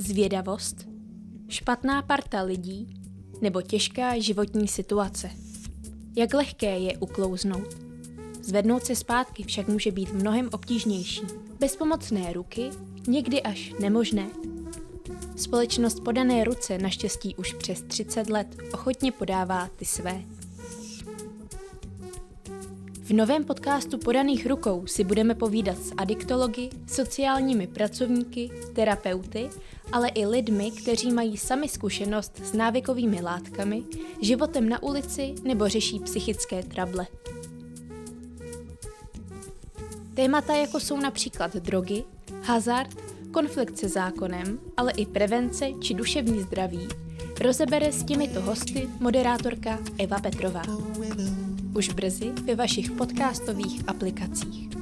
Zvědavost, špatná parta lidí nebo těžká životní situace. Jak lehké je uklouznout. Zvednout se zpátky však může být mnohem obtížnější. Bez pomocné ruky, někdy až nemožné. Společnost podané ruce naštěstí už přes 30 let ochotně podává ty své. V novém podcastu Podaných rukou si budeme povídat s adiktology, sociálními pracovníky, terapeuty, ale i lidmi, kteří mají sami zkušenost s návykovými látkami, životem na ulici nebo řeší psychické trable. Témata jako jsou například drogy, hazard, konflikt se zákonem, ale i prevence či duševní zdraví, rozebere s těmito hosty moderátorka Eva Petrová. Už brzy ve vašich podcastových aplikacích.